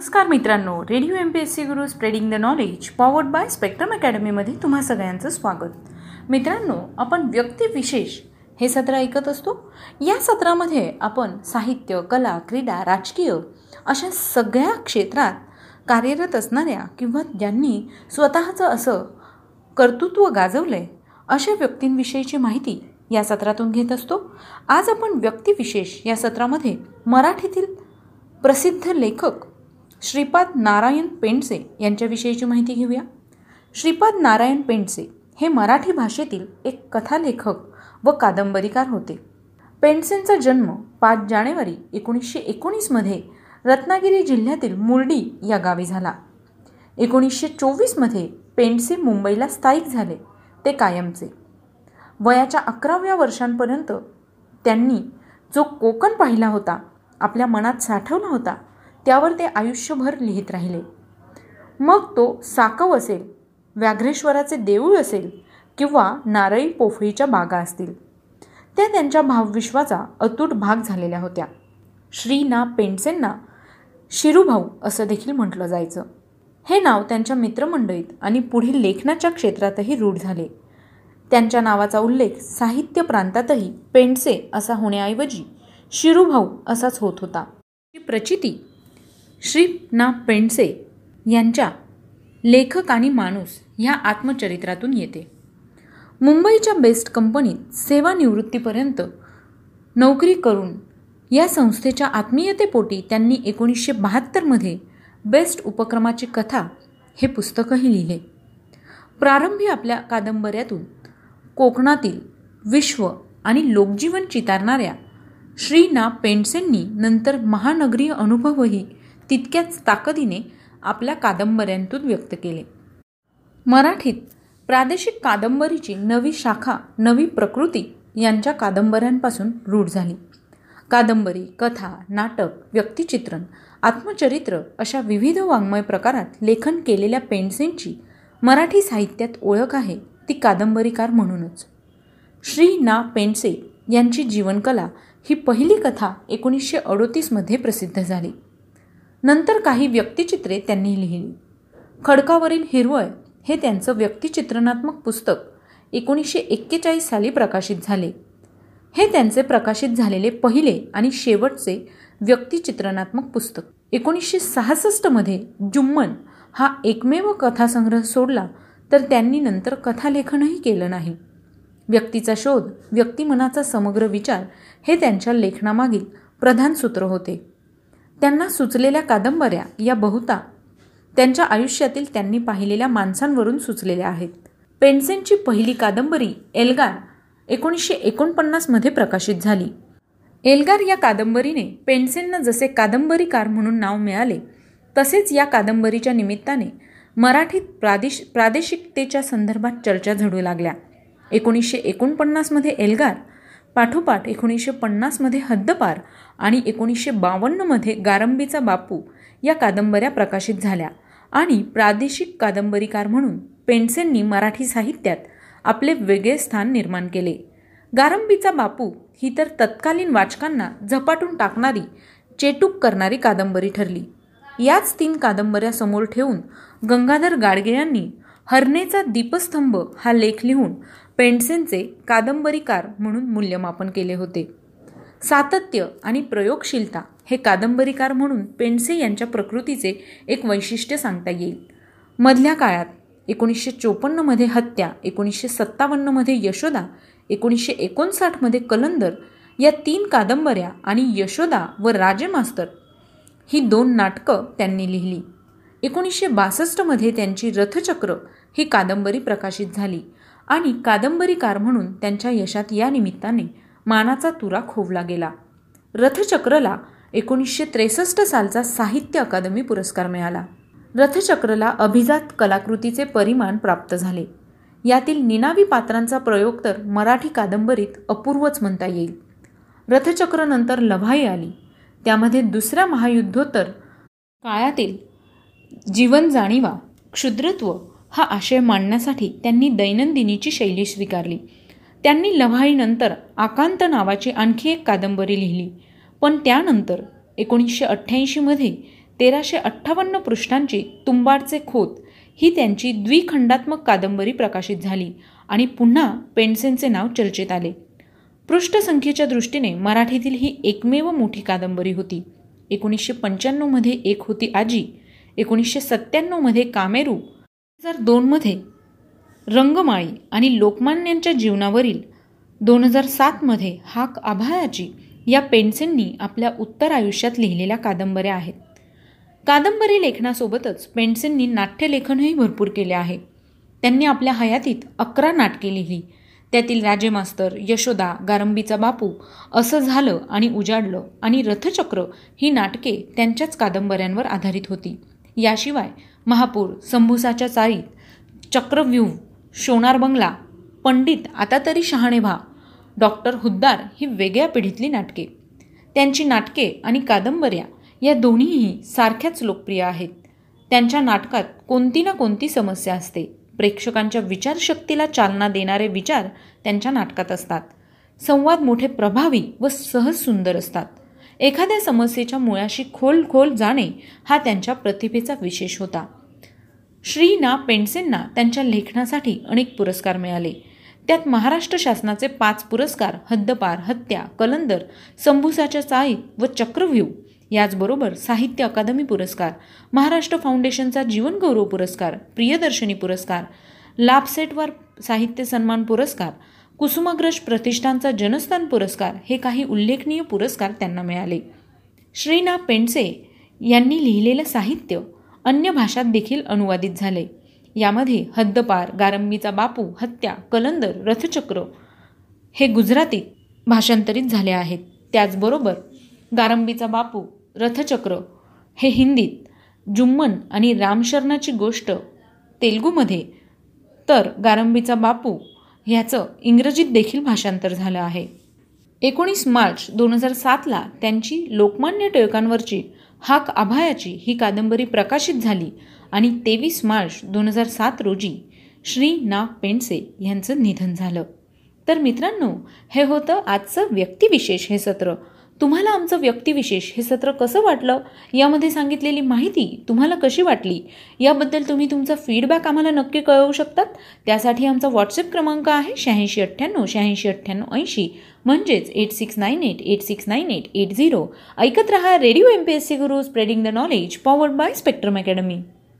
नमस्कार मित्रांनो radio M P S C Guru spreading the knowledge powered by spectrum अकॅडमीमध्ये तुम्हा सगळ्यांचं स्वागत. मित्रांनो आपण व्यक्तिविशेष हे सत्र ऐकत असतो. या सत्रामध्ये आपण साहित्य कला क्रीडा राजकीय अशा सगळ्या क्षेत्रात कार्यरत असणाऱ्या किंवा ज्यांनी स्वतःचं असं कर्तृत्व गाजवलं आहे अशा व्यक्तींविषयीची माहिती या सत्रातून घेत असतो. आज आपण व्यक्तिविशेष या सत्रामध्ये मराठीतील प्रसिद्ध लेखक श्रीपाद नारायण पेंडसे यांच्याविषयीची माहिती घेऊया. श्रीपाद नारायण पेंडसे हे मराठी भाषेतील एक कथालेखक व कादंबरीकार होते. पेंडसेंचा जन्म पाच जानेवारी एकोणीसशे एकोणीसमध्ये रत्नागिरी जिल्ह्यातील मुर्डी या गावी झाला. एकोणीसशे चोवीसमध्ये पेंडसे मुंबईला स्थायिक झाले ते कायमचे. वयाच्या अकराव्या वर्षांपर्यंत त्यांनी जो कोकण पाहिला होता आपल्या मनात साठवला होता त्यावर ते आयुष्यभर लिहित राहिले. मग तो साकव असेल व्याघ्रेश्वराचे देऊळ असेल किंवा नारळी पोफळीच्या बागा असतील. त्या त्यांच्या भावविश्वाचा अतूट भाग झालेल्या होत्या. श्री ना पेंडसेंना शिरूभाऊ असं देखील म्हटलं जायचं. हे नाव त्यांच्या मित्रमंडळीत आणि पुढील लेखनाच्या क्षेत्रातही रूढ झाले. त्यांच्या नावाचा उल्लेख साहित्य प्रांतातही पेंडसे असा होण्याऐवजी शिरूभाऊ असाच होत होता. प्रचिती श्री ना पेंडसे यांच्या लेखक आणि माणूस ह्या आत्मचरित्रातून येते. मुंबईच्या बेस्ट कंपनीत सेवानिवृत्तीपर्यंत नोकरी करून या संस्थेच्या आत्मीयतेपोटी त्यांनी एकोणीसशे बहात्तरमध्ये बेस्ट उपक्रमाची कथा हे पुस्तकही लिहिले. प्रारंभी आपल्या कादंबऱ्यातून कोकणातील विश्व आणि लोकजीवन चितारणाऱ्या श्री ना पेंडसेंनी नंतर महानगरीय अनुभवही तितक्याच ताकदीने आपल्या कादंबऱ्यांतून व्यक्त केले. मराठीत प्रादेशिक कादंबरीची नवी शाखा नवी प्रकृती यांच्या कादंबऱ्यांपासून रूढ झाली. कादंबरी कथा नाटक व्यक्तिचित्रण आत्मचरित्र अशा विविध वाङ्मय प्रकारात लेखन केलेल्या पेंडसेंची मराठी साहित्यात ओळख आहे ती कादंबरीकार म्हणूनच. श्री ना पेंडसे यांची जीवनकला ही पहिली कथा एकोणीसशे अडोतीसमध्ये प्रसिद्ध झाली. नंतर काही व्यक्तिचित्रे त्यांनी लिहिली. खडकावरील हिरवळ हे त्यांचं व्यक्तिचित्रणात्मक पुस्तक एकोणीसशे एक्केचाळीस साली प्रकाशित झाले. हे त्यांचे प्रकाशित झालेले पहिले आणि शेवटचे व्यक्तिचित्रणात्मक पुस्तक. एकोणीसशे सहासष्टमध्ये जुम्मन हा एकमेव कथासंग्रह सोडला तर त्यांनी नंतर कथालेखनही केलं नाही. व्यक्तीचा शोध व्यक्तिमनाचा समग्र विचार हे त्यांच्या लेखनामागील प्रधान सूत्र होते. त्यांना सुचलेल्या कादंबऱ्या या बहुता त्यांच्या आयुष्यातील त्यांनी पाहिलेल्या माणसांवरून सुचलेल्या आहेत. पेन्सेनची पहिली कादंबरी एल्गार एकोणीसशे एकोणपन्नासमध्ये प्रकाशित झाली. एल्गार या कादंबरीने पेन्सेनना जसे कादंबरीकार म्हणून नाव मिळाले तसेच या कादंबरीच्या निमित्ताने मराठीत प्रादेश प्रादेशिकतेच्या संदर्भात चर्चा झडू लागल्या. एकोणीसशे एकोणपन्नासमध्ये एल्गार पाठोपाठ एकोणीसशे पन्नासमध्ये हद्दपार आणि एकोणीसशे बावन्नमध्ये गारंबीचा बापू या कादंबऱ्या प्रकाशित झाल्या. आणि प्रादेशिक कादंबरीकार म्हणून पेंडसेंनी मराठी साहित्यात आपले वेगळे स्थान निर्माण केले. गारंबीचा बापू ही तर तत्कालीन वाचकांना झपाटून टाकणारी चेटूक करणारी कादंबरी ठरली. याच तीन कादंबऱ्या समोर ठेवून गंगाधर गाडगे यांनी हरणेचा दीपस्तंभ हा लेख लिहून पेंडसेंचे कादंबरीकार म्हणून मूल्यमापन केले होते. सातत्य आणि प्रयोगशीलता हे कादंबरीकार म्हणून पेंडसे यांच्या प्रकृतीचे एक वैशिष्ट्य सांगता येईल. मधल्या काळात एकोणीसशे चोपन्नमध्ये हत्या एकोणीसशे सत्तावन्नमध्ये यशोदा एकोणीसशे एकोणसाठमध्ये कलंदर या तीन कादंबऱ्या आणि यशोदा व राजमास्तर ही दोन नाटकं त्यांनी लिहिली. एकोणीसशे बासष्टमध्ये त्यांची रथचक्र ही कादंबरी प्रकाशित झाली. आणि कादंबरीकार म्हणून त्यांच्या यशात या निमित्ताने मानाचा तुरा खोवला गेला. रथचक्रला एकोणीसशे त्रेसष्ट सालचा साहित्य अकादमी पुरस्कार मिळाला. रथचक्रला अभिजात कलाकृतीचे परिमाण प्राप्त झाले. यातील निनावी पात्रांचा प्रयोग तर मराठी कादंबरीत अपूर्वच म्हणता येईल. रथचक्रनंतर लभाई आली. त्यामध्ये दुसऱ्या महायुद्धोत्तर काळातील जीवन जाणीवा क्षुद्रत्व हा आशय मांडण्यासाठी त्यांनी दैनंदिनीची शैली स्वीकारली. त्यांनी लव्हाईनंतर आकांत नावाची आणखी एक कादंबरी लिहिली. पण त्यानंतर एकोणीसशे अठ्ठ्याऐंशीमध्ये तेराशे अठ्ठावन्न पृष्ठांची तुंबाडचे खोत ही त्यांची द्विखंडात्मक कादंबरी प्रकाशित झाली आणि पुन्हा पेन्सेनचे नाव चर्चेत आले. पृष्ठसंख्येच्या दृष्टीने मराठीतील ही एकमेव मोठी कादंबरी होती. एकोणीसशे पंच्याण्णवमध्ये एक होती आजी एकोणीसशे सत्त्याण्णवमध्ये कामेरू हजार दोनमध्ये रंगमाळी आणि लोकमान्यांच्या जीवनावरील दोन हजार सातमध्ये हाक आभाळाची या पेन्सेंनी आपल्या उत्तर आयुष्यात लिहिलेल्या कादंबऱ्या आहेत. कादंबरी लेखनासोबतच पेन्सेननी नाट्यलेखनही भरपूर केले आहे. त्यांनी आपल्या हयातीत अकरा नाटके लिहिली. त्यातील राजे मास्तर यशोदा गारंबीचा बापू असं झालं आणि उजाडलं आणि रथचक्र ही नाटके त्यांच्याच कादंबऱ्यांवर आधारित होती. याशिवाय महापूर संभुसाच्या चाळीत चक्रव्यूह शोणार बंगला पंडित आता तरी शहाणेभा डॉक्टर हुद्दार ही वेगळ्या पिढीतली नाटके. त्यांची नाटके आणि कादंबऱ्या या दोन्हीही सारख्याच लोकप्रिय आहेत. त्यांच्या नाटकात कोणती ना कोणती समस्या असते. प्रेक्षकांच्या विचारशक्तीला चालना देणारे विचार त्यांच्या नाटकात असतात. संवाद मोठे प्रभावी व सहज सुंदर असतात. एखाद्या समस्येच्या मुळाशी खोल खोल जाणे हा त्यांच्या प्रतिभेचा विशेष होता. श्री ना पेंडसेंना त्यांच्या लेखनासाठी अनेक पुरस्कार मिळाले. त्यात महाराष्ट्र शासनाचे पाच पुरस्कार हद्दपार हत्या कलंदर संभुसाच्या चाळीत व चक्रव्यूह याचबरोबर साहित्य अकादमी पुरस्कार महाराष्ट्र फाउंडेशनचा जीवनगौरव पुरस्कार प्रियदर्शनी पुरस्कार लाभसेटवार साहित्य सन्मान पुरस्कार कुसुमाग्रज प्रतिष्ठानचा जनस्थान पुरस्कार हे काही उल्लेखनीय पुरस्कार त्यांना मिळाले. श्रीना पेंडसे यांनी लिहिलेलं साहित्य अन्य भाषात देखील अनुवादित झाले. यामध्ये हद्दपार गारंबीचा बापू हत्या कलंदर रथचक्र हे गुजरातीत भाषांतरित झाले आहेत. त्याचबरोबर गारंबीचा बापू रथचक्र हे हिंदीत जुम्मन आणि रामशरणाची गोष्ट तेलगूमध्ये तर गारंबीचा बापू ह्याचं इंग्रजीत देखील भाषांतर झालं आहे. एकोणीस मार्च दोन हजार सातला त्यांची लोकमान्य टिळकांवरची हाक आभायाची ही कादंबरी प्रकाशित झाली आणि तेवीस मार्च दोन हजार सात रोजी श्री ना पेंडसे यांचं निधन झालं. तर मित्रांनो हे होतं आजचं व्यक्तिविशेष हे सत्र. तुम्हाला आमचं व्यक्तिविशेष हे सत्र कसं वाटलं? यामध्ये सांगितलेली माहिती तुम्हाला कशी वाटली? याबद्दल तुम्ही तुमचा फीडबॅक आम्हाला नक्की कळवू शकतात. त्यासाठी आमचा व्हॉट्सअप क्रमांक आहे शहाऐंशी अठ्ठ्याण्णव शहाऐंशी अठ्ठ्याण्णव ऐंशी. म्हणजेच eight six nine eight eight six nine eight eight zero ऐकत रहा radio M P S C Guru spreading the knowledge powered by spectrum academy